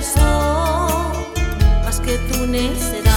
abrazó más que tu necedad.